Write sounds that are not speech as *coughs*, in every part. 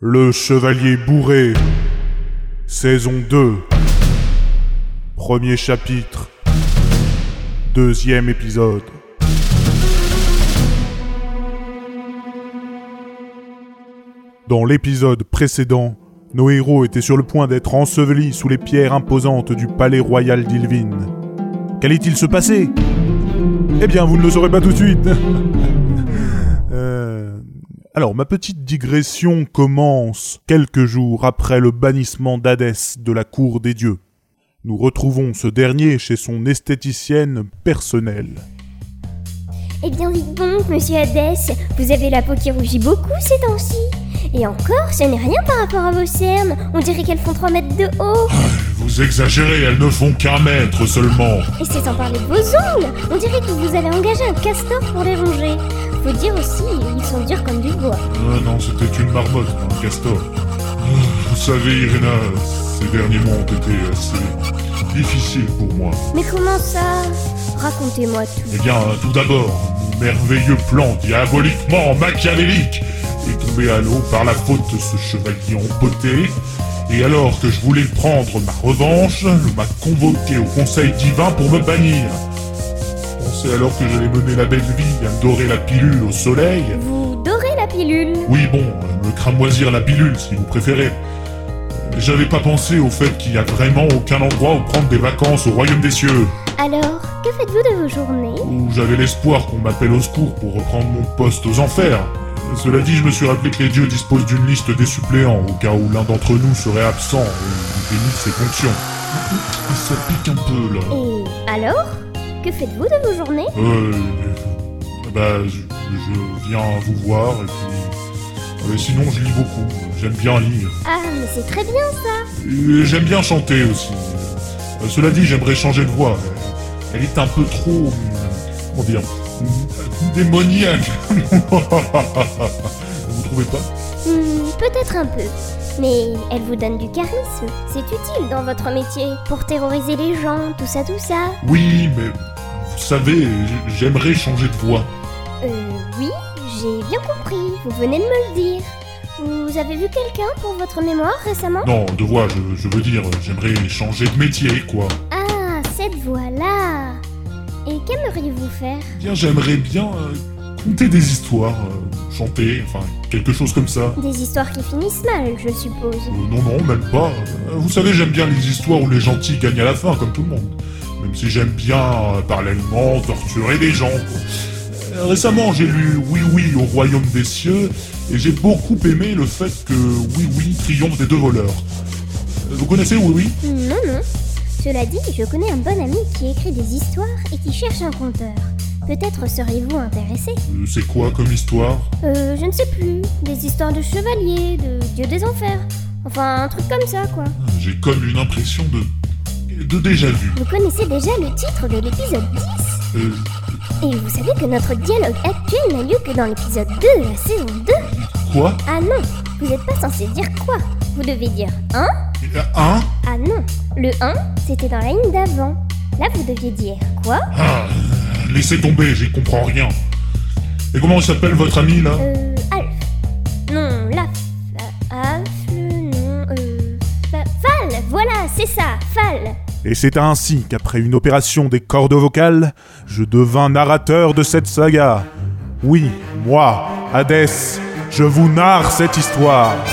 Le Chevalier Bourré, saison 2, premier chapitre, deuxième épisode. Dans l'épisode précédent, nos héros étaient sur le point d'être ensevelis sous les pierres imposantes du palais royal d'Ilvin. Qu'allait-il se passer? Eh bien, vous ne le saurez pas tout de suite. *laughs* Euh, Alors, ma petite digression commence quelques jours après le bannissement d'Hadès de la cour des dieux. Nous retrouvons ce dernier chez son esthéticienne personnelle. Eh bien, dites donc, monsieur Hadès, vous avez la peau qui rougit beaucoup ces temps-ci. Et encore, ce n'est rien par rapport à vos cernes. On dirait qu'elles font 3 mètres de haut. Vous exagérez, elles ne font qu'un mètre seulement. Et c'est sans parler de vos ongles. On dirait que vous allez engager un castor pour les ronger. Faut dire aussi, ils sont durs comme du bois. Ah non, c'était une marmotte, un castor. Ah, Vous savez, Irina, ces derniers mois ont été assez difficiles pour moi. Mais comment ça? Racontez-moi tout. Eh bien, tout d'abord, mon merveilleux plan diaboliquement machiavélique est tombé à l'eau par la faute de ce chevalier empoté. Et alors que je voulais prendre ma revanche, il m'a convoqué au conseil divin pour me bannir. Pensais alors que j'allais mener la belle vie à me dorer la pilule au soleil. Vous dorez la pilule Oui, bon, euh, me cramoisir la pilule si vous préférez. J'avais pas pensé au fait qu'il y a vraiment aucun endroit où prendre des vacances au royaume des cieux. Alors, que faites-vous de vos journées? Où j'avais l'espoir qu'on m'appelle au secours pour reprendre mon poste aux enfers. Cela dit, je me suis rappelé que les dieux disposent d'une liste des suppléants au cas où l'un d'entre nous serait absent et dénie ses fonctions. Ça pique un peu là. Et alors? Que faites-vous de vos journées Euh. Bah, je, je viens vous voir et puis. euh, sinon, je lis beaucoup. J'aime bien lire. Ah, mais c'est très bien ça Et J'aime bien chanter aussi. Euh, cela dit, j'aimerais changer de voix. Elle est un peu trop. euh, Comment dire euh, Démoniaque *laughs* Vous trouvez pas? Hmm, peut-être un peu. Mais elle vous donne du charisme. C'est utile dans votre métier. Pour terroriser les gens, tout ça, tout ça. Oui, mais. Vous savez, j'aimerais changer de voix. Euh, oui, j'ai bien compris. Vous venez de me le dire. Vous avez vu quelqu'un pour votre mémoire récemment? Non, de voix, je, je veux dire, j'aimerais changer de métier, quoi. Ah, cette voix-là. Et qu'aimeriez-vous faire? Bien, j'aimerais bien euh, conter des histoires, euh, chanter, enfin, quelque chose comme ça. Des histoires qui finissent mal, je suppose. Euh, non, non, même pas. Vous savez, j'aime bien les histoires où les gentils gagnent à la fin, comme tout le monde. Même si j'aime bien, parallèlement, torturer des gens. Euh, Récemment, j'ai lu Oui Oui au royaume des cieux, et j'ai beaucoup aimé le fait que Oui Oui triomphe des deux voleurs. Euh, Vous connaissez Oui Oui? Non, non. Cela dit, je connais un bon ami qui écrit des histoires et qui cherche un conteur. Peut-être seriez-vous intéressé Euh, C'est quoi comme histoire? Euh, je ne sais plus. Des histoires de chevaliers, de dieux des enfers. Enfin, un truc comme ça, quoi. J'ai comme une impression de... de déjà vu. Vous connaissez déjà le titre de l'épisode 10 Euh, Et vous savez que notre dialogue actuel n'a lieu que dans l'épisode 2 de la saison 2 quoi? Ah non, vous n'êtes pas censé dire quoi? Vous devez dire 1 Euh, Hein Ah non, le 1, c'était dans la ligne d'avant. Là, vous deviez dire quoi? Ah, laissez tomber, j'y comprends rien. Et comment s'appelle votre ami, là? Euh, Alf. Non, Laf. Euh, Alf, non, euh... Fa- Fal, voilà, c'est ça, Fal. Et c'est ainsi qu'après une opération des cordes vocales, je devins narrateur de cette saga. Oui, moi, Hadès, je vous narre cette histoire. *laughs*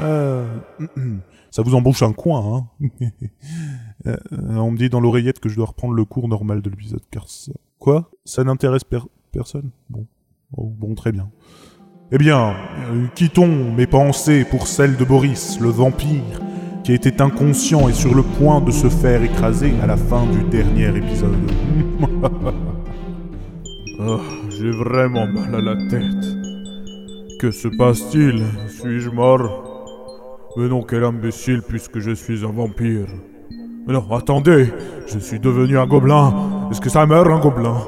Euh, Ça vous embauche un coin, hein *laughs* Euh, On me dit dans l'oreillette que je dois reprendre le cours normal de l'épisode, car ça... Quoi? Ça n'intéresse per- personne? Bon. Oh, bon, très bien. Eh bien, euh, quittons mes pensées pour celles de Boris, le vampire, qui était inconscient et sur le point de se faire écraser à la fin du dernier épisode. Ah, *laughs* j'ai vraiment mal à la tête. Que se passe-t-il? Suis-je mort? Mais non, quel imbécile puisque je suis un vampire. Mais non, attendez Je suis devenu un gobelin. Est-ce que ça meurt un gobelin?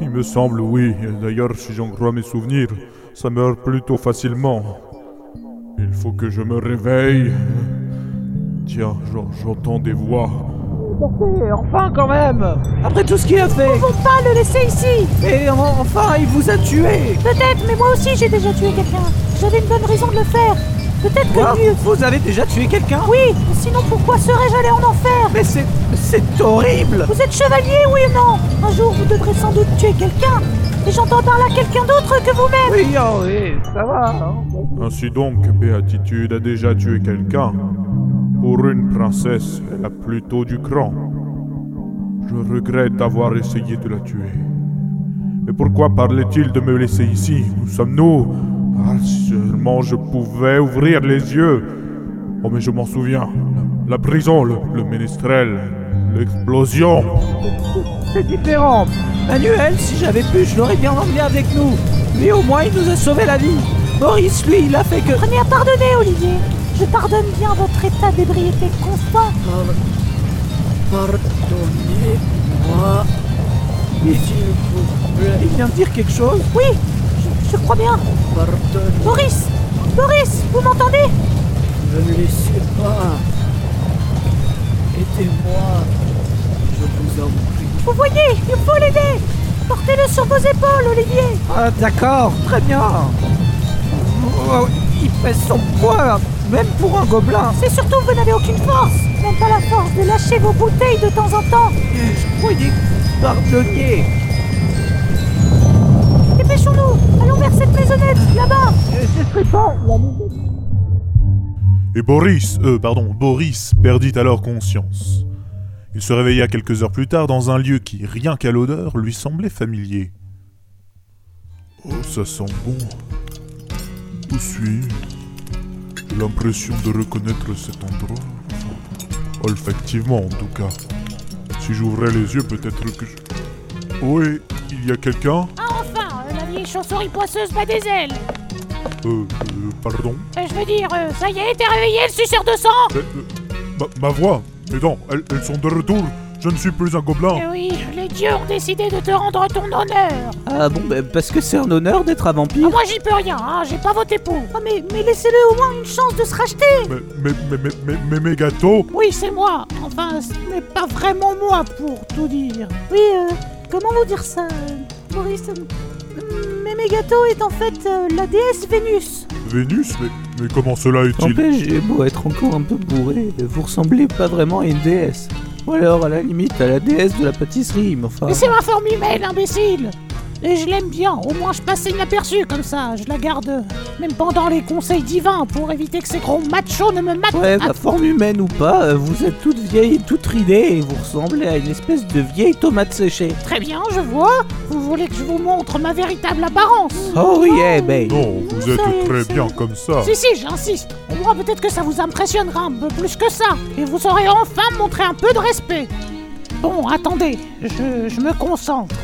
Il me semble oui. D'ailleurs, si j'en crois mes souvenirs, ça meurt plutôt facilement. Il faut que je me réveille. Tiens, j'en- j'entends des voix. enfin quand même Après tout ce qu'il a fait Faut pas le laisser ici Et en- enfin, il vous a tué Peut-être, mais moi aussi j'ai déjà tué quelqu'un. J'avais une bonne raison de le faire. Peut-être Quoi que lui... Vous avez déjà tué quelqu'un Oui, sinon pourquoi serais-je allé en enfer Mais c'est... c'est horrible Vous êtes chevalier, oui ou non Un jour, vous devrez sans doute tuer quelqu'un. Et j'entends par là quelqu'un d'autre que vous-même. Oui, oh, oui, ça va, hein. Ainsi donc, Béatitude a déjà tué quelqu'un. Pour une princesse, elle a plutôt du cran. Je regrette d'avoir essayé de la tuer. Mais pourquoi parlait-il de me laisser ici? Où sommes-nous? Ah, seulement je pouvais ouvrir les yeux. Oh, mais je m'en souviens. La, la prison, le, le ménestrel, l'explosion. C'est différent. Manuel, si j'avais pu, je l'aurais bien emmené avec nous. Lui, au moins, il nous a sauvé la vie. Boris, lui, il a fait que... Prenez à pardonner, Olivier. Je pardonne bien votre état d'ébriété constant. Pardonnez-moi. Il vous plaît. Il vient de dire quelque chose? Oui, je, je crois bien. Pardonne. Boris Boris, vous m'entendez? Ne me laissez pas. Aidez-moi. Je vous en prie. Vous voyez, il faut l'aider. Portez-le sur vos épaules, Olivier. Ah, d'accord, très bien. Oh, il pèse son poids, même pour un gobelin. C'est surtout que vous n'avez aucune force. Même pas la force de lâcher vos bouteilles de temps en temps. Je croyais que pardonnier. Dépêchons-nous. Allons vers cette maisonnette, là-bas. Ce serait pas la Et Boris, euh, pardon, Boris perdit alors conscience. Il se réveilla quelques heures plus tard dans un lieu qui, rien qu'à l'odeur, lui semblait familier. Oh, ça sent bon. Où suis-je? L'impression de reconnaître cet endroit. Olfactivement, en tout cas. Si j'ouvrais les yeux, peut-être que je... Oui, il y a quelqu'un Ah, enfin, euh, la vieille chauve-souris poisseuse bat des ailes. Euh, euh, pardon Euh, je veux dire, euh, ça y est, t'es réveillé, le suceur de sang ma, ma voix Mais non, elles, elles sont de retour. Je ne suis plus un gobelin. Eh oui, les dieux ont décidé de te rendre ton honneur. Ah bon, bah, parce que c'est un honneur d'être un Ah, vampire. moi, j'y peux rien, hein, j'ai pas voté pour. Ah, mais, mais laissez-le au moins une chance de se racheter. Mais, mais, mais, mais, mais, mais mes gâteaux Oui, c'est moi. Enfin, ce n'est pas vraiment moi, pour tout dire. Oui, euh, comment vous dire ça, euh, Maurice Mémégato est en fait euh, la déesse Vénus. Vénus? Mais, mais comment cela est-il? N'empêche, j'ai beau être encore un peu bourré, vous ressemblez pas vraiment à une déesse. Ou alors, à la limite, à la déesse de la pâtisserie, mais enfin... Mais c'est ma forme humaine, imbécile Et je l'aime bien, au moins je passe inaperçu comme ça, je la garde même pendant les conseils divins pour éviter que ces gros machos ne me matent. Ouais, Ah, bah, forme humaine ou pas, euh, vous êtes toute vieille, toute ridée, et vous ressemblez à une espèce de vieille tomate séchée. Très bien, je vois. Vous voulez que je vous montre ma véritable apparence? Oh oui, eh ben... Non, vous êtes très bien comme ça. Si, si, j'insiste. Au moins, peut-être que ça vous impressionnera un peu plus que ça. Et vous saurez enfin montrer un peu de respect. Bon, attendez, je, je me concentre.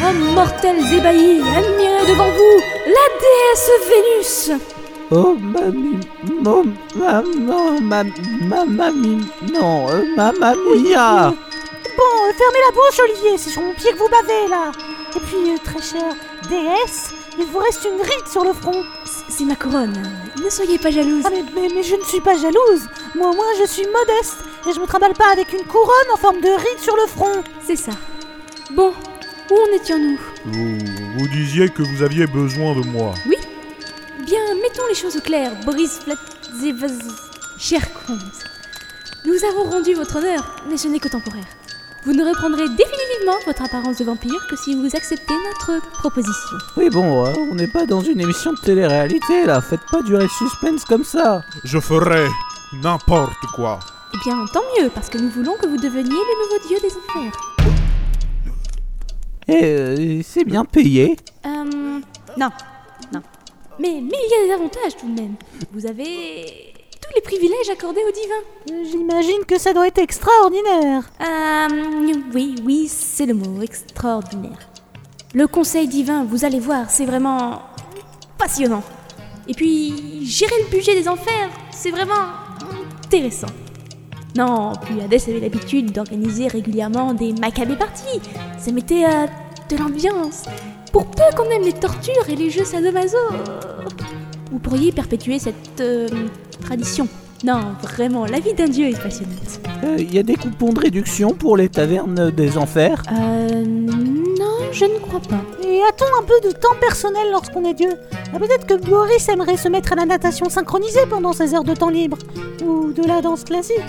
Oh, mortels ébahis, admirez devant vous la déesse Vénus Oh, mamie... Non, maman... Ma... Ma... Mamie... Non, euh, mamma mia Bon, euh, fermez la bouche, Olivier, c'est sur mon pied que vous bavez, là. Et puis, euh, très chère déesse, il vous reste une ride sur le front. C'est ma couronne, ne soyez pas jalouse. Ah, mais, mais, mais je ne suis pas jalouse. Moi, au moins, je suis modeste. Et je me trimballe pas avec une couronne en forme de ride sur le front. C'est ça. Bon, où en étions-nous? Vous, vous disiez que vous aviez besoin de moi. Bien, mettons les choses au clair, Boris Vlatzevaz. Cher comte, nous avons rendu votre honneur, mais ce n'est que temporaire. Vous ne reprendrez définitivement votre apparence de vampire que si vous acceptez notre proposition. Oui, bon, euh, on n'est pas dans une émission de télé-réalité, là, faites pas durer le suspense comme ça Je ferai n'importe quoi. Eh bien, tant mieux, parce que nous voulons que vous deveniez le nouveau dieu des enfers. Et euh, c'est bien payé Euh. Non, non. Mais, mais il y a des avantages tout de même. Vous avez tous les privilèges accordés aux divins. Euh, J'imagine que ça doit être extraordinaire. Euh, oui, oui, c'est le mot, extraordinaire. Le conseil divin, vous allez voir, c'est vraiment passionnant. Et puis, gérer le budget des enfers, c'est vraiment intéressant. Non, puis Hadès avait l'habitude d'organiser régulièrement des macabées parties. Ça mettait euh, de l'ambiance. Pour peu qu'on aime les tortures et les jeux sadomaso, vous pourriez perpétuer cette euh, tradition. Non, vraiment, la vie d'un dieu est passionnante. Il y a des coupons de réduction pour les tavernes des enfers? Euh. Non, je ne crois pas. Et a-t-on un peu de temps personnel lorsqu'on est dieu? Ah, Peut-être que Boris aimerait se mettre à la natation synchronisée pendant ses heures de temps libre. Ou de la danse classique.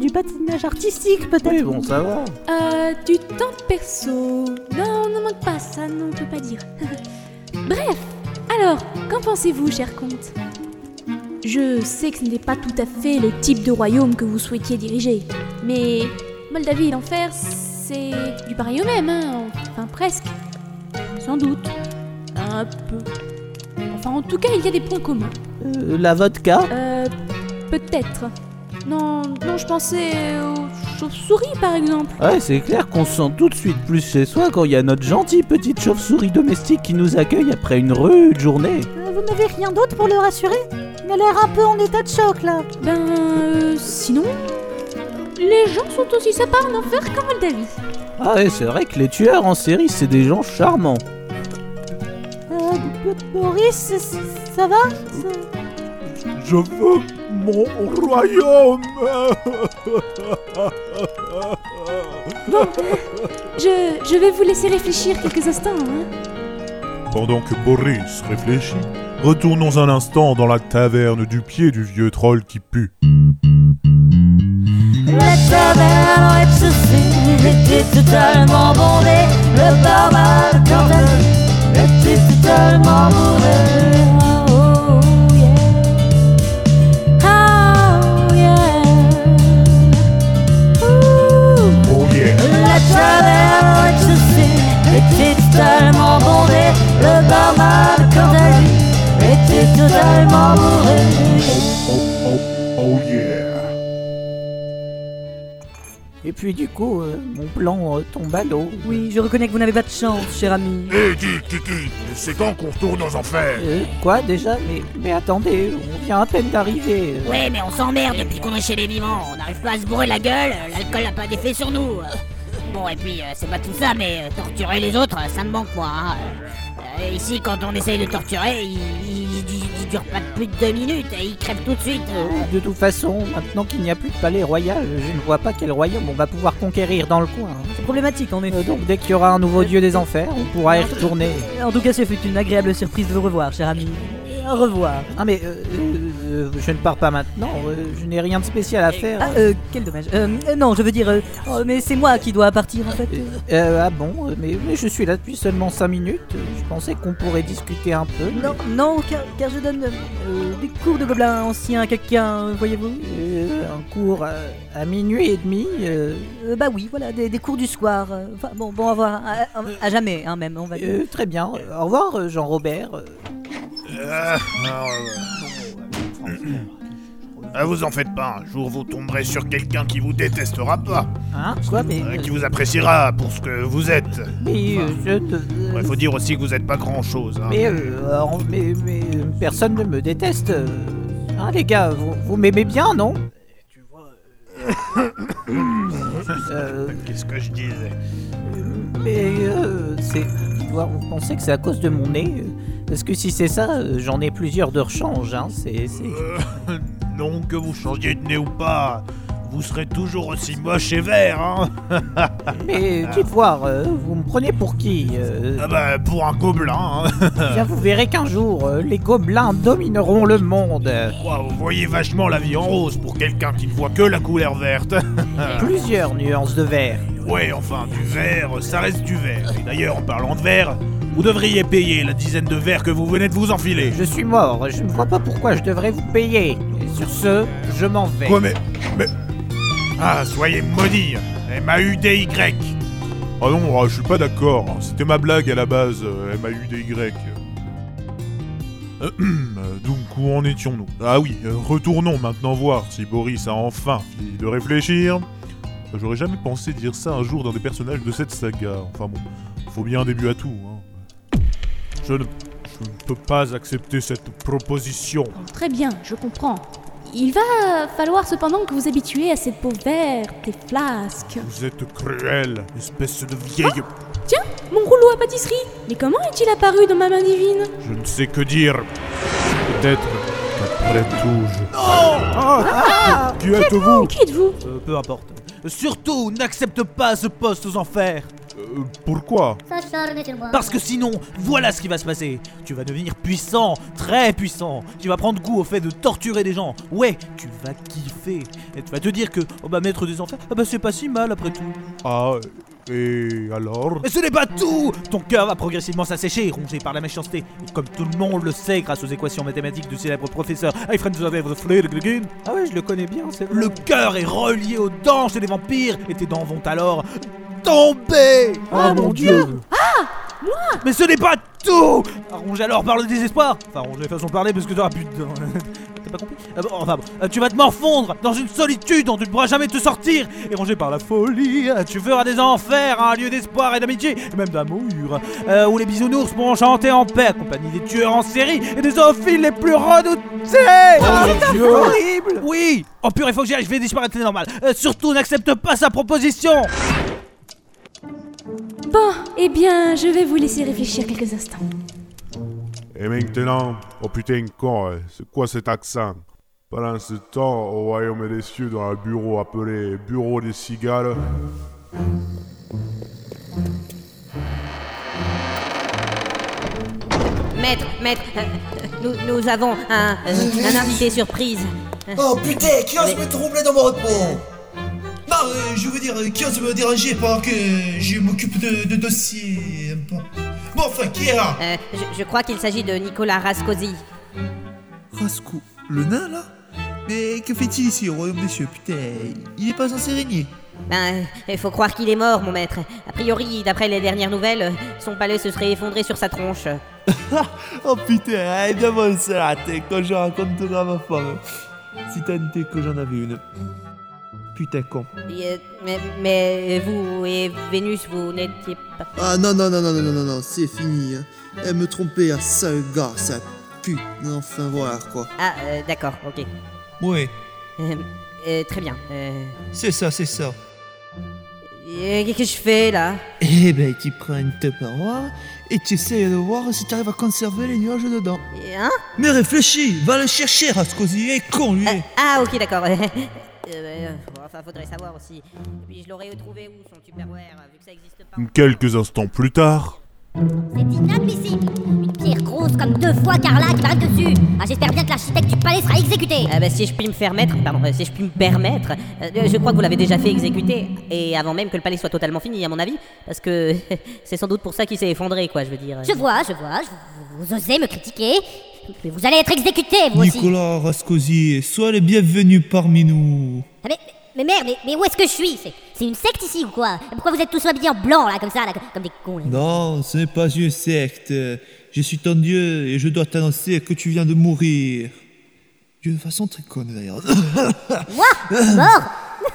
Du patinage artistique, peut-être. Oui, bon, ça va. Euh, du temps perso. Non, on ne manque pas, ça, non, on peut pas dire. *laughs* Bref, alors, qu'en pensez-vous, cher comte? Je sais que ce n'est pas tout à fait le type de royaume que vous souhaitiez diriger, mais Moldavie et l'enfer, c'est du pareil au même, hein Enfin, presque. Sans doute. Un peu. Enfin, en tout cas, il y a des points communs. Euh, la vodka? Euh, peut-être. Non, non, je pensais aux chauves-souris, par exemple. Ouais, c'est clair qu'on se sent tout de suite plus chez soi quand il y a notre gentille petite chauve-souris domestique qui nous accueille après une rude journée. Euh, Vous n'avez rien d'autre pour le rassurer? Il a l'air un peu en état de choc, là. Ben, euh, sinon, les gens sont aussi sympas en enfer qu'en Moldavie. Ah ouais, c'est vrai que les tueurs en série, c'est des gens charmants. Euh, Boris, ça va? Ça- Je veux mon royaume Je, je vais vous laisser réfléchir quelques instants. Hein. Pendant que Boris réfléchit, retournons un instant dans la taverne du pied du vieux troll qui pue. La taverne rez-de-chaussée était totalement bondée. Le barman, était totalement bourré. Était totalement. Le barman, quant à lui, était totalement bourré. Oh, oh, oh yeah Et puis du coup, euh, mon plan euh, tombe à l'eau. Oui, je reconnais que vous n'avez pas de chance, cher ami. Hé, dis, Kiki, c'est quand qu'on retourne aux enfers? Euh, quoi déjà? Mais, mais attendez, on vient à peine d'arriver. euh. Ouais, mais on s'emmerde depuis qu'on est chez les vivants. On n'arrive pas à se bourrer la gueule, l'alcool n'a pas d'effet sur nous. Bon, et puis, euh, c'est pas tout ça, mais euh, torturer les autres, ça me manque, moi. hein. Euh, ici, quand on essaye de torturer, il, il- il- il dure pas plus de deux minutes, et il crève tout de suite. Euh, De toute façon, maintenant qu'il n'y a plus de palais royal, je ne vois pas quel royaume on va pouvoir conquérir dans le coin. C'est problématique, en effet. Euh, donc dès qu'il y aura un nouveau dieu des enfers, on pourra y retourner. En tout cas, ce fut une agréable surprise de vous revoir, cher ami. Au revoir. Ah mais euh, euh, je ne pars pas maintenant, euh, je n'ai rien de spécial à faire. Ah, euh, quel dommage. Euh, euh, non, je veux dire, euh, oh, mais c'est moi qui dois partir, en fait. Euh, ah bon, euh, mais, mais je suis là depuis seulement 5 minutes, euh, je pensais qu'on pourrait discuter un peu. Non, non, car, car je donne euh, des cours de gobelins anciens à quelqu'un, euh, voyez-vous. Euh, un cours à, à minuit et demi. euh, Euh, bah oui, voilà, des, des cours du soir. euh, Enfin, bon, bon, au revoir. À, à- à jamais, hein, même, on va dire. euh, très bien. Au revoir euh, Jean-Robert. Euh, Ah, vous en faites pas, un jour vous tomberez sur quelqu'un qui vous détestera pas, Hein Quoi mais, euh, qui vous appréciera pour ce que vous êtes. mais euh, je Il faut dire aussi que vous êtes pas grand chose. Hein. Mais, euh, mais, mais, euh, personne ne me déteste. euh. Hein, les gars, vous, vous m'aimez bien, non? *coughs* Euh, Qu'est-ce que je disais? Mais euh, c'est. Vous pensez que c'est à cause de mon nez euh, Parce que si c'est ça, j'en ai plusieurs de rechange. Hein, c'est. Euh, Non, que vous changiez de nez ou pas, vous serez toujours aussi moche et vert, hein *laughs* Mais dites voir, euh, vous me prenez pour qui euh, Ah bah, pour un gobelin, hein *laughs* Bien, vous verrez qu'un jour, euh, les gobelins domineront le monde. Vous voyez vachement la vie en rose pour quelqu'un qui ne voit que la couleur verte. *laughs* Plusieurs nuances de vert. Ouais, enfin, du vert, ça reste du vert. Et d'ailleurs, en parlant de vert, vous devriez payer la dizaine de verres que vous venez de vous enfiler. Je suis mort, je ne vois pas pourquoi je devrais vous payer. Et sur ce, je m'en vais. Quoi, mais... mais... Ah, soyez maudits M-A-U-D-Y Ah non, ah, je suis pas d'accord. C'était ma blague à la base, euh, M-A-U-D-Y. Euh, Donc, où en étions-nous? Ah oui, euh, retournons maintenant voir si Boris a enfin fini de réfléchir. J'aurais jamais pensé dire ça un jour d'un des personnages de cette saga. Enfin bon, faut bien un début à tout. Hein. Je ne, je ne peux pas accepter cette proposition. Très bien, je comprends. Il va falloir cependant que vous habituez à cette peau verte et flasque. Vous êtes cruel, espèce de vieille... Tiens, mon rouleau à pâtisserie Mais comment est-il apparu dans ma main divine? Je ne sais que dire. Peut-être Après tout, je... Ah, Qui êtes-vous Qui êtes-vous? Euh, peu importe. Surtout, n'accepte pas ce poste aux enfers. Euh, Pourquoi Parce que sinon, voilà ce qui va se passer. Tu vas devenir puissant, très puissant. Tu vas prendre goût au fait de torturer des gens. Ouais, tu vas kiffer. Et tu vas te dire que, oh bah, mettre des enfers, ah bah, c'est pas si mal après tout. Ah, et alors Mais ce n'est pas tout Ton cœur va progressivement s'assécher, rongé par la méchanceté. Et comme tout le monde le sait grâce aux équations mathématiques du célèbre professeur Eifren Fleurgren, Ah ouais, je le connais bien, c'est vrai. le cœur est relié aux dents chez les vampires et tes dents vont alors tomber. Ah mon dieu. Mais ce n'est pas tout. Arrongé alors par le désespoir Enfin, arrongé façon de parler parce que t'auras plus de. *laughs* T'as pas compris Ah Enfin bon, euh, tu vas te morfondre dans une solitude dont tu ne pourras jamais te sortir. Et rongé par la folie, euh, tu feras des enfers un lieu d'espoir et d'amitié, et même d'amour euh, Où les bisounours pourront chanter en paix accompagnés des tueurs en série et des zoophiles les plus redoutés. C'est horrible. Oui. Oh purée, faut que j'y aille, je vais disparaître, c'est normal. Euh, Surtout, n'accepte pas sa proposition Bon, eh bien, je vais vous laisser réfléchir quelques instants. Et maintenant, oh putain, con, euh, c'est quoi cet accent? Pendant ce temps, au royaume des cieux, dans un bureau appelé Bureau des cigales, Maître, maître, euh, euh, nous, nous avons un, euh, un invité surprise. Oh putain, qui ose Mais- me troubler dans mon repos? Non, euh, je veux dire, euh, qui ose me déranger pendant que je m'occupe de, de dossiers un peu. Bon, enfin, qui est là Euh, je, je crois qu'il s'agit de Nicolas Rascosi. Rascou, le nain là? Mais que fait-il ici au royaume des cieux? Putain, il est pas censé régner. Ben, il faut croire qu'il est mort, mon maître. A priori, d'après les dernières nouvelles, euh, son palais se serait effondré sur sa tronche. *laughs* Oh putain, elle est bien bonne celle-là, t'es, quand je raconterai à ma femme. Si tant que j'en avais une putain con. Euh, mais, vous et Vénus, vous n'étiez pas. Ah non, non, non, non, non, non, non, c'est fini. Hein. Elle me trompait, un sale gars, ça pue. Enfin voilà quoi. Ah, euh, d'accord, ok. Oui. Euh, très bien. C'est ça, c'est ça. Qu'est-ce que je fais là? Eh ben, tu prends une tupperware et tu essayes de voir si tu arrives à conserver les nuages dedans. Hein? Mais réfléchis, va le chercher, Rascosi, et con lui. Ah, ah ok, d'accord. *laughs* Euh, euh, enfin, faudrait savoir aussi. Et puis, je l'aurais trouvé où son Tupperware, vu que ça existe pas. quelques instants plus tard, C'est inadmissible Une pierre grosse comme deux fois Carla qui m'arrête dessus Ah j'espère bien que l'architecte du palais sera exécuté Ah bah, si je puis me faire mettre, pardon, euh, si je puis me permettre, euh, je crois que vous l'avez déjà fait exécuter, et avant même que le palais soit totalement fini, à mon avis, parce que *laughs* c'est sans doute pour ça qu'il s'est effondré, quoi, je veux dire. Je vois, je vois, je- vous, vous osez me critiquer Mais vous allez être exécuté vous aussi Nicolas Rascosi, sois le bienvenu parmi nous. Ah, mais, mais merde, mais, mais où est-ce que je suis? C'est une secte ici ou quoi? Pourquoi vous êtes tous habillés en blanc là comme ça, là, comme- des cons là? Non, ce n'est pas une secte. Je suis ton dieu et je dois t'annoncer que tu viens de mourir. D'une façon très conne d'ailleurs. *laughs* Moi? Mort? *laughs*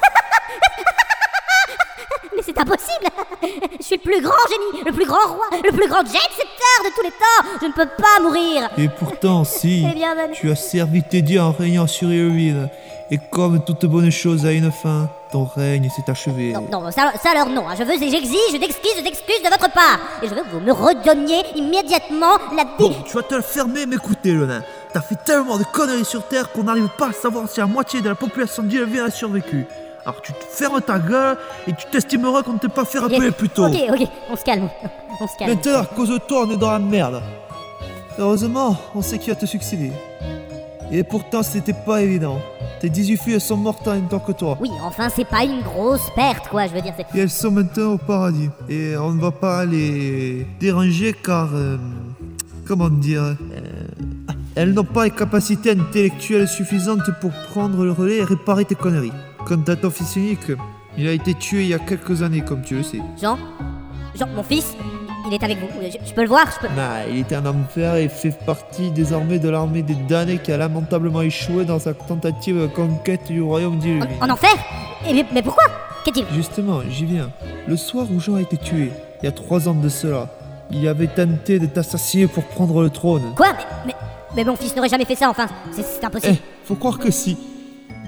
Mais c'est impossible *laughs* Je suis le plus grand génie, le plus grand roi, le plus grand jet-setter de tous les temps Je ne peux pas mourir Et pourtant, *laughs* si, Eh bien, ben- tu as servi tes dieux en régnant sur Héroïne. Et comme toute bonne chose a une fin, ton règne s'est achevé. Non, non, ça, ça alors non, hein. je veux, j'exige d'excuses, d'excuses de votre part Et je veux que vous me redonniez immédiatement la Bon, tu vas te le fermer, m'écouter, le nain. T'as fait tellement de conneries sur Terre qu'on n'arrive pas à savoir si la moitié de la population d'Yelvie a survécu. Alors tu te fermes ta gueule et tu t'estimeras qu'on ne t'ait pas fait rappeler plus tôt. Ok, ok, on se calme, *laughs* on se calme. Maintenant, à cause de toi, on est dans la merde. Heureusement, on sait qui va te succéder. Et pourtant, c'était pas évident. Tes 18 filles sont mortes en même temps que toi. Oui, enfin, c'est pas une grosse perte, quoi, je veux dire. Et elles sont maintenant au paradis. Et on ne va pas les déranger car... euh, comment dire euh, Elles n'ont pas les capacités intellectuelles suffisantes pour prendre le relais et réparer tes conneries. Quant à ton fils unique, il a été tué il y a quelques années, comme tu le sais. Jean Jean, mon fils Il est avec vous, je, je peux le voir je peux... Nah, il était un enfer et fait partie désormais de l'armée des damnés qui a lamentablement échoué dans sa tentative de conquête du royaume d'Illumin. En enfer Et mais, mais pourquoi Qu'est-il Justement, j'y viens. Le soir où Jean a été tué, il y a trois ans de cela, il avait tenté de t'assassiner pour prendre le trône. Quoi mais, mais, mais mon fils n'aurait jamais fait ça, enfin, c'est c'est Eh, impossible. faut croire que si.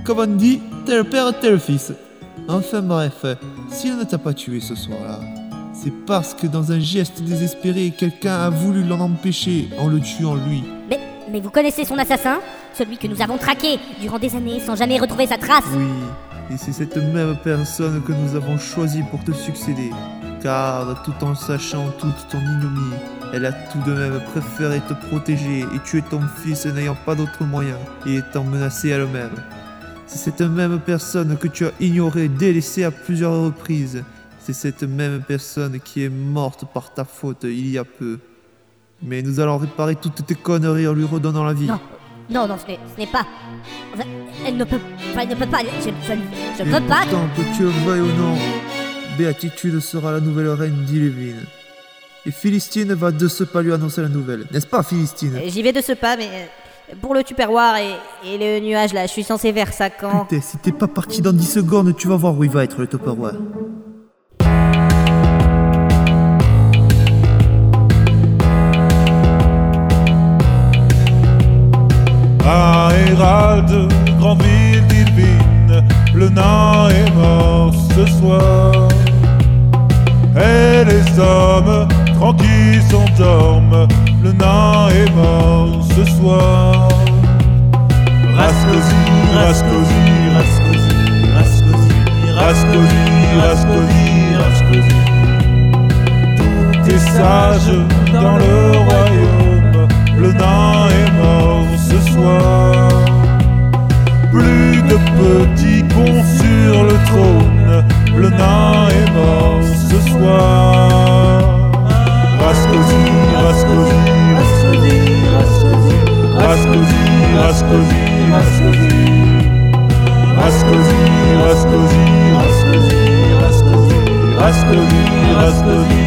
Comme on dit, tel père, tel fils. Enfin bref, s'il ne t'a pas tué ce soir-là, c'est parce que dans un geste désespéré, quelqu'un a voulu l'en empêcher en le tuant lui. Mais, mais vous connaissez son assassin? Celui que nous avons traqué durant des années sans jamais retrouver sa trace. Oui, et c'est cette même personne que nous avons choisie pour te succéder. Car tout en sachant toute ton ignomie, elle a tout de même préféré te protéger et tuer ton fils n'ayant pas d'autre moyen et étant menacée elle-même. C'est cette même personne que tu as ignorée, délaissée à plusieurs reprises. C'est cette même personne qui est morte par ta faute il y a peu. Mais nous allons réparer toutes tes conneries en lui redonnant la vie. Non, non, non, ce n'est pas. Enfin, elle ne peut, enfin, elle ne peut pas. Je, je, je Et peux pas. pourtant, que tu le veuilles ou non, Béatitude sera la nouvelle reine d'Illeville. Et Philistine va de ce pas lui annoncer la nouvelle. N'est-ce pas, Philistine? Euh, J'y vais de ce pas, mais euh, pour le tupperware et, et le nuage là, je suis censé faire ça quand? Putain, si t'es pas parti dans 10 secondes, tu vas voir où il va être le Tupperware. À Hérald, grande ville d'Ilvine, le nain est mort ce soir. Et les hommes tranquilles s'endorment, le nain est mort ce soir. Rascosi, rascosi, rascosi, rascosi, rascosi, rascosi, rascosi. Tout est sage dans le royaume, le nain est mort ce soir. Plus de petits cons sur le trône, le nain est mort ce soir. Rascosi, rascosi. Rascosi, rascosi, rascosi, rascosi, rascosi, rascosi,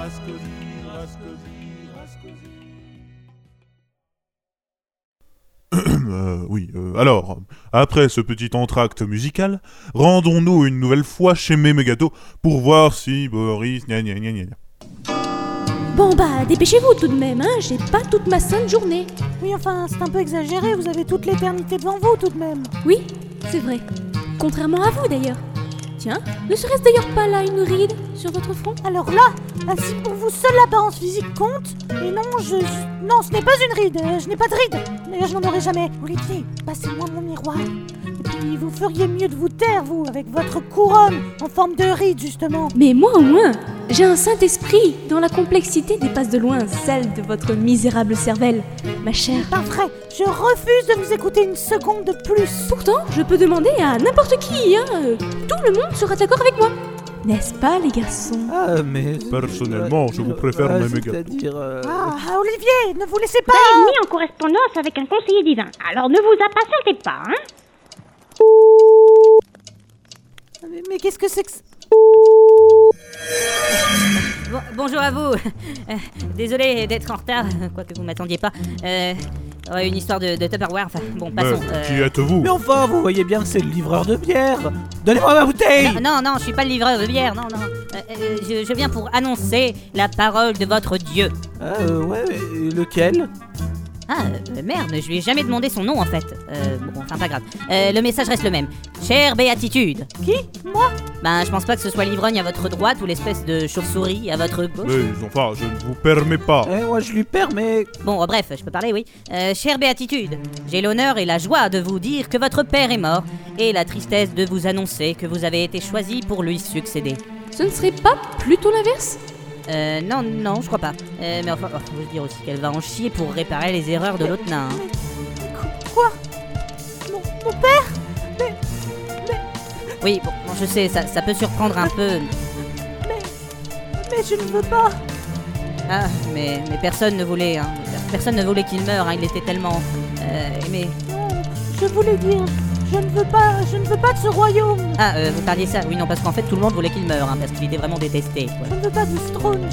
rascosi, rascosi. *coughs* Euh, oui, euh, alors, après ce petit entracte musical, rendons-nous une nouvelle fois chez Mémégato pour voir si Boris... Gna gna gna gna gna. Bon bah, dépêchez-vous tout de même, hein, j'ai pas toute ma sainte journée. Oui, enfin, c'est un peu exagéré, vous avez toute l'éternité devant vous tout de même. Oui, c'est vrai. Contrairement à vous d'ailleurs. Tiens, ne serait-ce d'ailleurs pas là une ride sur votre front? Alors là, si pour vous seule l'apparence physique compte, et non, je. je- non, ce n'est pas une ride, euh, je n'ai pas de ride. D'ailleurs, je n'en aurai jamais. Olivier, passez-moi mon miroir. Puis, vous feriez mieux de vous taire, vous, avec votre couronne en forme de ride, justement. Mais moi au moins, j'ai un Saint-Esprit dont la complexité dépasse de loin celle de votre misérable cervelle, ma chère. Pas vrai, je refuse de vous écouter une seconde de plus. Pourtant, je peux demander à n'importe qui, hein. Tout le monde sera d'accord avec moi. N'est-ce pas, les garçons? Ah, mais. Personnellement, je vous préfère Ah, Mémégato. C'est-à-dire. euh, Ah, Olivier, ne vous laissez pas. mis en correspondance avec un conseiller divin. Alors ne vous impatientez pas, hein Mais, mais qu'est-ce que c'est que. Bon- bonjour à vous. Euh, Désolé d'être en retard, quoique vous m'attendiez pas. Euh, ouais, une histoire de, de Tupperware. Enfin, bon, Mais passons. qui euh, êtes-vous? Mais enfin, vous voyez bien que c'est le livreur de bière. Donnez-moi ma bouteille. Non, non, non, je suis pas le livreur de bière, non, non. Euh, euh, je, je viens pour annoncer la parole de votre Dieu. Ah, euh, ouais, mais lequel? Ah, euh, merde, je lui ai jamais demandé son nom en fait. Euh, bon, enfin, pas grave. Euh, le message reste le même. Chère béatitude. Qui? Moi? Ben, je pense pas que ce soit l'ivrogne à votre droite ou l'espèce de chauve-souris à votre gauche. Mais enfin, je ne vous permets pas. Eh, moi, je lui permets. Bon, euh, bref, je peux parler, oui. Euh, chère Béatitude, j'ai l'honneur et la joie de vous dire que votre père est mort et la tristesse de vous annoncer que vous avez été choisi pour lui succéder. Ce ne serait pas plutôt l'inverse? Euh, non, non, je crois pas. Euh, mais enfin, oh, faut se dire aussi qu'elle va en chier pour réparer les erreurs de l'autre nain. hein. Quoi? Mon, mon père? Mais. Mais. Oui, bon, bon, je sais, ça, ça peut surprendre un peu. Mais je ne veux pas. Ah, mais, mais personne ne voulait, hein. Personne ne voulait qu'il meure, hein. il était tellement euh, aimé. Non, je voulais dire, je ne veux pas, je ne veux pas de ce royaume. Ah, euh, vous parliez ça Oui, non, parce qu'en fait, tout le monde voulait qu'il meure, hein, parce qu'il était vraiment détesté. quoi. Je ne veux pas de Strange.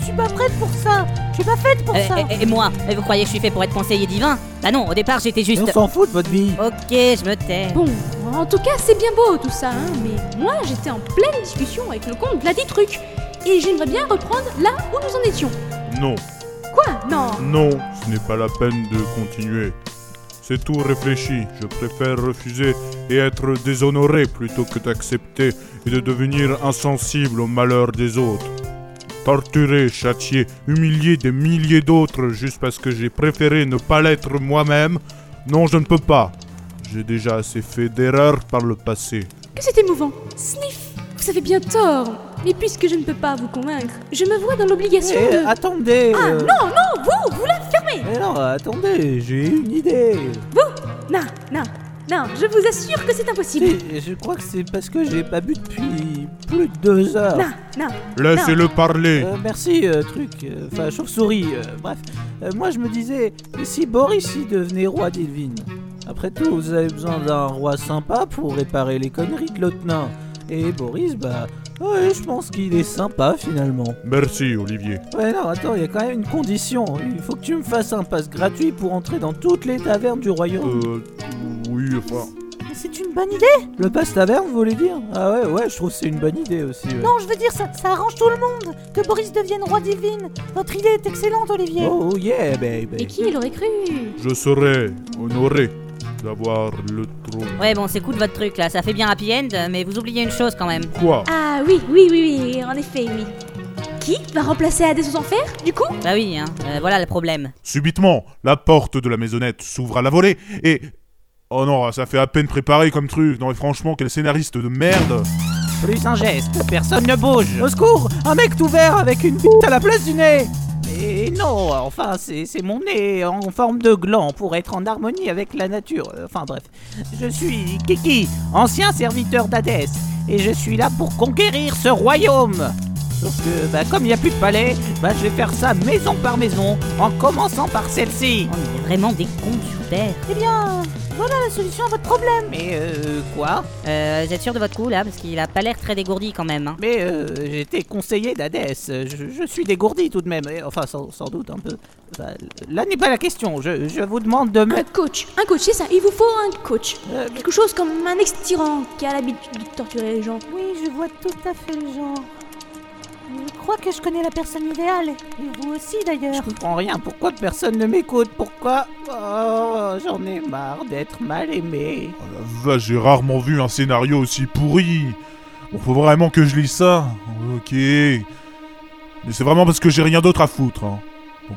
Je suis pas prête pour ça. Je suis pas faite pour Euh, ça. et, et moi Et Vous croyez que je suis fait pour être conseiller divin? Bah non, au départ, j'étais juste... On s'en fout de votre vie. Ok, je me tais. Bon, en tout cas, c'est bien beau tout ça, hein, mais moi j'étais en pleine discussion avec le comte Vladitruc, et j'aimerais bien reprendre là où nous en étions. Non, Quoi? Non non, ce n'est pas la peine de continuer. C'est tout réfléchi. Je préfère refuser et être déshonoré plutôt que d'accepter et de devenir insensible au malheur des autres. Torturer, châtier, humilier des milliers d'autres juste parce que j'ai préféré ne pas l'être moi-même, non, je ne peux pas. J'ai déjà assez fait d'erreurs par le passé. Que c'est émouvant. Sniff Vous avez bien tort. Mais puisque je ne peux pas vous convaincre, je me vois dans l'obligation Eh, de... attendez. Ah euh, non, non, vous, vous la fermez eh non, attendez, j'ai une idée. Vous Non, non, non, je vous assure que c'est impossible. Et je crois que c'est parce que j'ai pas bu depuis plus de deux heures. Non, non, Laissez-le parler. Euh, merci, euh, truc. euh, Enfin, chauve-souris. euh, bref. Euh, moi, je me disais, si Boris y devenait roi d'Ilvin Après tout, vous avez besoin d'un roi sympa pour réparer les conneries de l'autre nain. Et Boris, bah, ouais, je pense qu'il est sympa finalement. Merci, Olivier. Ouais, non, attends, il y a quand même une condition. Il faut que tu me fasses un pass gratuit pour entrer dans toutes les tavernes du royaume. Euh, oui, enfin. Mais C'est une bonne idée. Le pass taverne, vous voulez dire? Ah ouais, ouais, je trouve que c'est une bonne idée aussi. ouais. Non, je veux dire, ça, ça arrange tout le monde. Que Boris devienne roi divine. Votre idée est excellente, Olivier. Oh yeah, Et baby. qui l'aurait cru? Je serais honoré d'avoir le trône. Ouais, bon, c'est cool votre truc là, ça fait bien happy end, mais vous oubliez une chose quand même. Quoi? Ah oui, oui, oui, oui, en effet, oui. Qui va remplacer Hadès aux enfers, du coup? Bah oui, hein, euh, voilà le problème. Subitement, la porte de la maisonnette s'ouvre à la volée et... Oh non, ça fait à peine préparé comme truc. Non mais franchement, quel scénariste de merde Plus un geste, personne ne bouge. Au secours, un mec tout vert avec une bite à la place du nez. Mais non, enfin, c'est mon nez en forme de gland pour être en harmonie avec la nature. Euh, Enfin bref, je suis Kiki, ancien serviteur d'Hadès, et je suis là pour conquérir ce royaume. Sauf que, bah, comme il n'y a plus de palais, bah, je vais faire ça maison par maison, en commençant par celle-ci. On est vraiment des cons sur Terre. Eh bien, voilà la solution à votre problème. Mais euh, quoi? Euh, vous êtes sûr de votre coup là? Parce qu'il a pas l'air très dégourdi quand même. Hein. Mais euh, j'étais conseiller d'Hadès, je, je suis dégourdi tout de même, Et, enfin sans, sans doute un peu. Enfin, là n'est pas la question, je, je vous demande de me... Un coach, un coach, c'est ça, il vous faut un coach. Euh, Quelque chose comme un ex-tyran qui a l'habitude de torturer les gens. Oui, je vois tout à fait le genre. Je crois que je connais la personne idéale. Et vous aussi, d'ailleurs. Je comprends rien, pourquoi personne ne m'écoute? Pourquoi? Oh, j'en ai marre d'être mal aimé. Oh la vache, j'ai rarement vu un scénario aussi pourri. Bon, faut vraiment que je lise ça. Ok. Mais c'est vraiment parce que j'ai rien d'autre à foutre. Hein. Bon.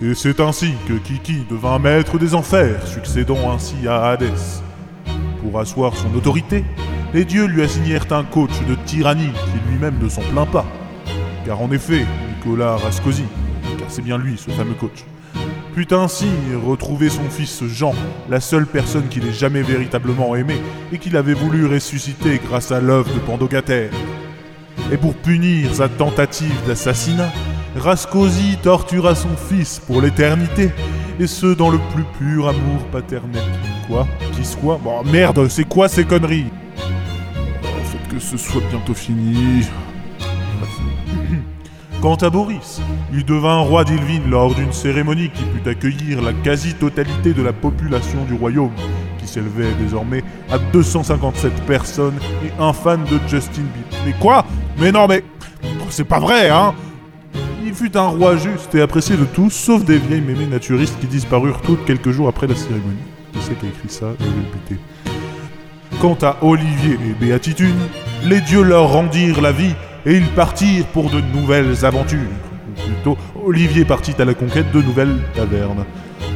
Et c'est ainsi que Kiki devint maître des enfers, succédant ainsi à Hadès. Pour asseoir son autorité, les dieux lui assignèrent un coach de tyrannie qui lui-même ne s'en plaint pas. Car en effet, Nicolas Rascosi, car c'est bien lui ce fameux coach, put ainsi retrouver son fils Jean, la seule personne qu'il ait jamais véritablement aimé et qu'il avait voulu ressusciter grâce à l'œuvre de Pandogater. Et pour punir sa tentative d'assassinat, Rascosi tortura son fils pour l'éternité, et ce dans le plus pur amour paternel. Quoi? Qui soit Bon merde, c'est quoi ces conneries? Que ce soit bientôt fini. *coughs* Quant à Boris, il devint roi d'Ilvin lors d'une cérémonie qui put accueillir la quasi-totalité de la population du royaume, qui s'élevait désormais à 257 personnes et un fan de Justin Bieber. Mais quoi? Mais non mais... C'est pas vrai, hein Il fut un roi juste et apprécié de tous, sauf des vieilles mémés naturistes qui disparurent toutes quelques jours après la cérémonie. Qui c'est qui a écrit ça? Je vais. Quant à Olivier et Béatitude, les dieux leur rendirent la vie et ils partirent pour de nouvelles aventures. Ou plutôt, Olivier partit à la conquête de nouvelles tavernes,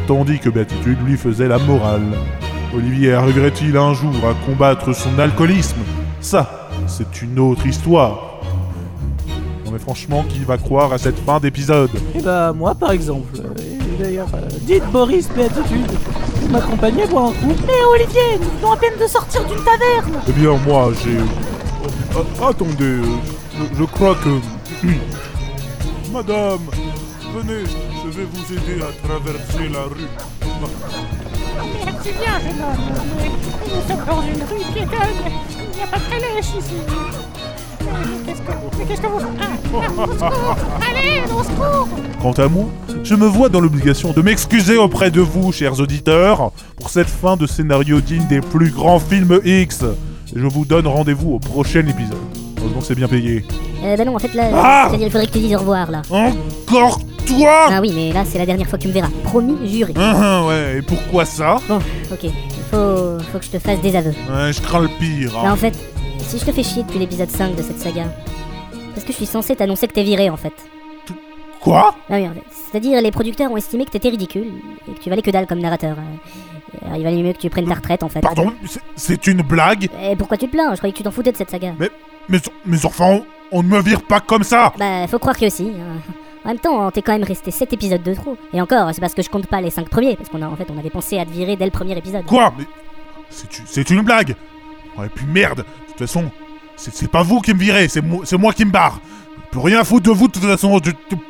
tandis que Béatitude lui faisait la morale. Olivier arriverait-il un jour à combattre son alcoolisme Ça, c'est une autre histoire. Mais franchement, qui va croire à cette fin d'épisode? Et bah moi par exemple, d'ailleurs. Euh, dites Boris, Béatitude, vous m'accompagnez boire un coup Mais Olivier, nous venons à peine de sortir d'une taverne Eh bien, moi, j'ai. Ah, attendez, euh, je, je crois que. *clears throat* Madame, venez, je vais vous aider à traverser la rue. Merci bien, jeune homme, mais nous sommes dans une rue piétonne. Il n'y a pas de calèche ici. Mais qu'est-ce que, vous... Ah, ah, au secours Allez, au secours Quant à moi, je me vois dans l'obligation de m'excuser auprès de vous, chers auditeurs, pour cette fin de scénario digne des plus grands films X. Et je vous donne rendez-vous au prochain épisode. Heureusement que c'est bien payé. Euh, bah non, en fait, là, Ah c'est-à-dire, il faudrait que tu dises au revoir, là. Encore toi Ah oui, mais là, c'est la dernière fois que tu me verras. Promis, juré. Hein, hein, ouais, et pourquoi ça Bon, ok. Faut, faut que je te fasse des aveux. Ouais, je crains le pire. hein. Bah, en fait, si je te fais chier depuis l'épisode 5 de cette saga, parce que je suis censé t'annoncer que t'es viré, en fait. Quoi? Ah oui, en fait. C'est-à-dire, les producteurs ont estimé que t'étais ridicule et que tu valais que dalle comme narrateur. Euh, alors, il valait mieux que tu prennes ta retraite, en fait? Pardon c'est- une blague? Et pourquoi tu te plains? Je croyais que tu t'en foutais de cette saga. Mais, mais, mais enfin, on, ne me vire pas comme ça Bah, faut croire que si. hein. En même temps, t'es quand même resté 7 épisodes de trop. Et encore, c'est parce que je compte pas les 5 premiers, parce qu'on a en fait on avait pensé à te virer dès le premier épisode. Quoi? Mais c'est une- c'est une blague Ouais, et puis merde De toute façon, c'est pas vous qui me virez, c'est moi, qui me barre Plus rien à foutre de vous, de toute façon,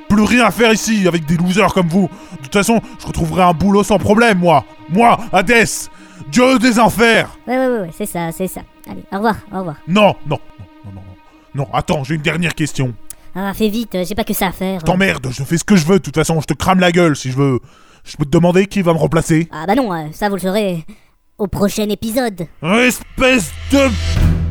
plus rien à faire ici avec des losers comme vous De toute façon, je retrouverai un boulot sans problème, moi Moi, Hadès Dieu des enfers Ouais, ouais, ouais, ouais, c'est ça, c'est ça. Allez, au revoir, au revoir. Non, non, non, non, non, non, attends, j'ai une dernière question. Ah, fais vite, j'ai pas que ça à faire. T'emmerdes, je fais ce que je veux, de toute façon, je te crame la gueule si je veux. Je peux te demander qui va me remplacer Ah bah non, euh, ça vous le saurez au prochain épisode. Espèce de...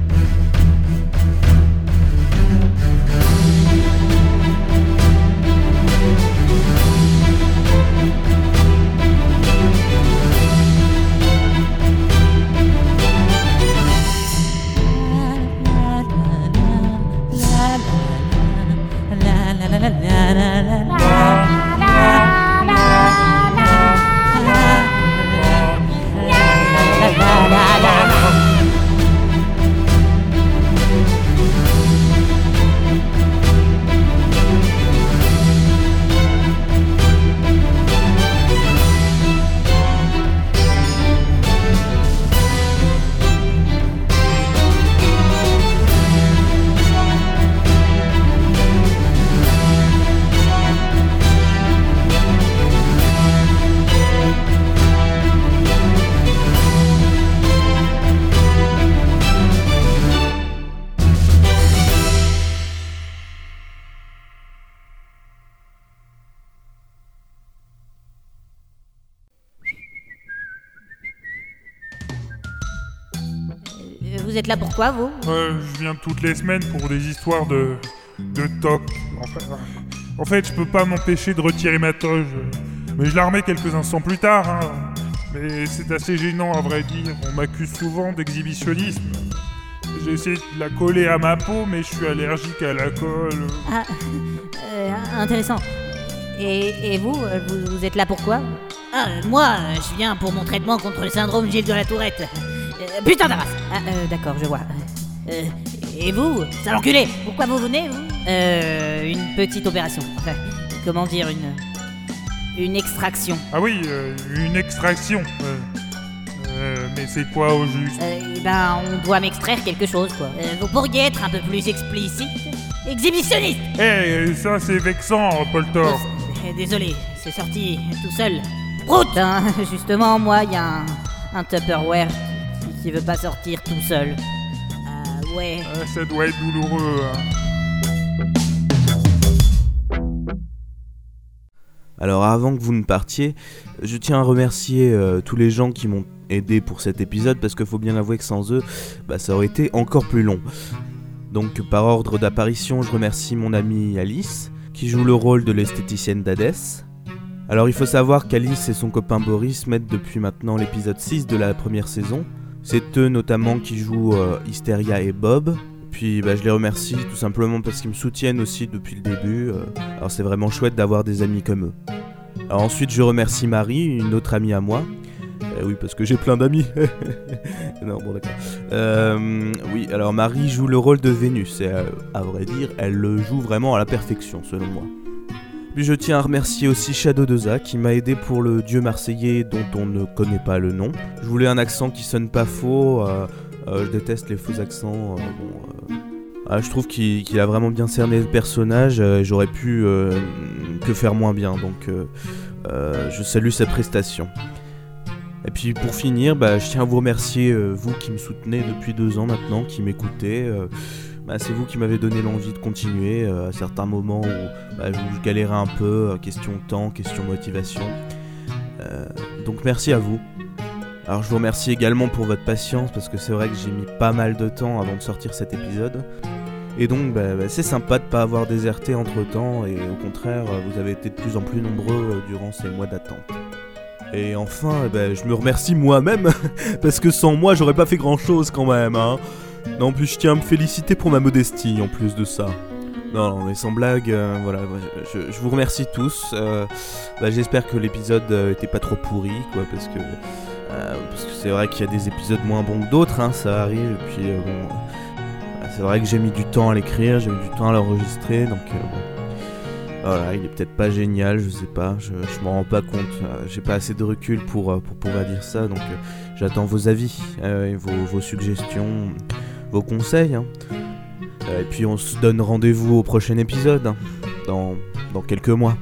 Vous êtes là pourquoi, vous Euh, je viens toutes les semaines pour des histoires de. de toc. Enfin, en fait, je peux pas m'empêcher de retirer ma toge. Mais je la remets quelques instants plus tard. hein. Mais c'est assez gênant à vrai dire. On m'accuse souvent d'exhibitionnisme. J'ai essayé de la coller à ma peau, mais je suis allergique à la colle. Ah, euh, intéressant. Et, et vous, euh, vous, vous êtes là pourquoi Ah, euh, moi, je viens pour mon traitement contre le syndrome Gilles de la Tourette. Euh, putain race Ah, euh, d'accord, je vois. Euh, Et vous Sale enculé Pourquoi vous venez, vous? Euh, une petite opération. Enfin, comment dire, une... Une extraction. Ah oui, euh, une extraction. euh. Euh, mais c'est quoi au juste? Euh, eh ben, on doit m'extraire quelque chose, quoi. Euh, Vous pourriez être un peu plus explicite Exhibitionniste Eh, ça c'est vexant, Poltor. Euh, Désolé, c'est sorti tout seul. Prout Ben, Justement, moi, il y a un, un Tupperware qui, veut pas sortir tout seul. Ah ouais. Ah, ça doit être douloureux. hein. Alors avant que vous ne partiez, je tiens à remercier euh, tous les gens qui m'ont aidé pour cet épisode parce qu'il faut bien avouer que sans eux, bah, ça aurait été encore plus long. Donc par ordre d'apparition, je remercie mon amie Alice qui joue le rôle de l'esthéticienne d'Hadès. Alors il faut savoir qu'Alice et son copain Boris mettent depuis maintenant l'épisode 6 de la première saison. C'est eux notamment qui jouent euh, Hysteria et Bob. Puis bah, je les remercie tout simplement parce qu'ils me soutiennent aussi depuis le début. euh. alors c'est vraiment chouette d'avoir des amis comme eux. Alors ensuite je remercie Marie, une autre amie à moi. Euh, oui parce que j'ai plein d'amis. *laughs* non bon d'accord. Oui alors Marie joue le rôle de Vénus et à vrai dire elle le joue vraiment à la perfection selon moi. Puis je tiens à remercier aussi Shadow Deza qui m'a aidé pour le dieu marseillais dont on ne connaît pas le nom. Je voulais un accent qui sonne pas faux. euh, euh, je déteste les faux accents. euh, ah, je trouve qu'il a vraiment bien cerné le personnage. J'aurais pu que faire moins bien. Donc je salue sa prestation. Et puis pour finir, bah, je tiens à vous remercier, vous qui me soutenez depuis deux ans maintenant, qui m'écoutez. Bah, c'est vous qui m'avez donné l'envie de continuer euh, à certains moments où bah, je galérais un peu, euh, question temps, question motivation. Euh, donc merci à vous. Alors je vous remercie également pour votre patience parce que c'est vrai que j'ai mis pas mal de temps avant de sortir cet épisode. Et donc bah, bah, c'est sympa de pas avoir déserté entre temps et au contraire vous avez été de plus en plus nombreux durant ces mois d'attente. Et enfin, je me remercie moi-même *laughs* parce que sans moi j'aurais pas fait grand chose quand même. Hein. Non, plus je tiens à me féliciter pour ma modestie en plus de ça. Non, non, mais sans blague, euh, voilà, je, vous remercie tous. euh, bah, J'espère que l'épisode euh, était pas trop pourri, quoi, parce que euh, c'est vrai qu'il y a des épisodes moins bons que d'autres, hein, ça arrive. Et puis bon, c'est vrai que j'ai mis du temps à l'écrire, j'ai mis du temps à l'enregistrer, donc bon. Voilà, il est peut-être pas génial, je sais pas, je, je m'en rends pas compte, j'ai pas assez de recul pour, pour pouvoir dire ça, donc j'attends vos avis, et vos suggestions, vos conseils. hein. Euh, et puis on se donne rendez-vous au prochain épisode, hein, dans, dans quelques mois.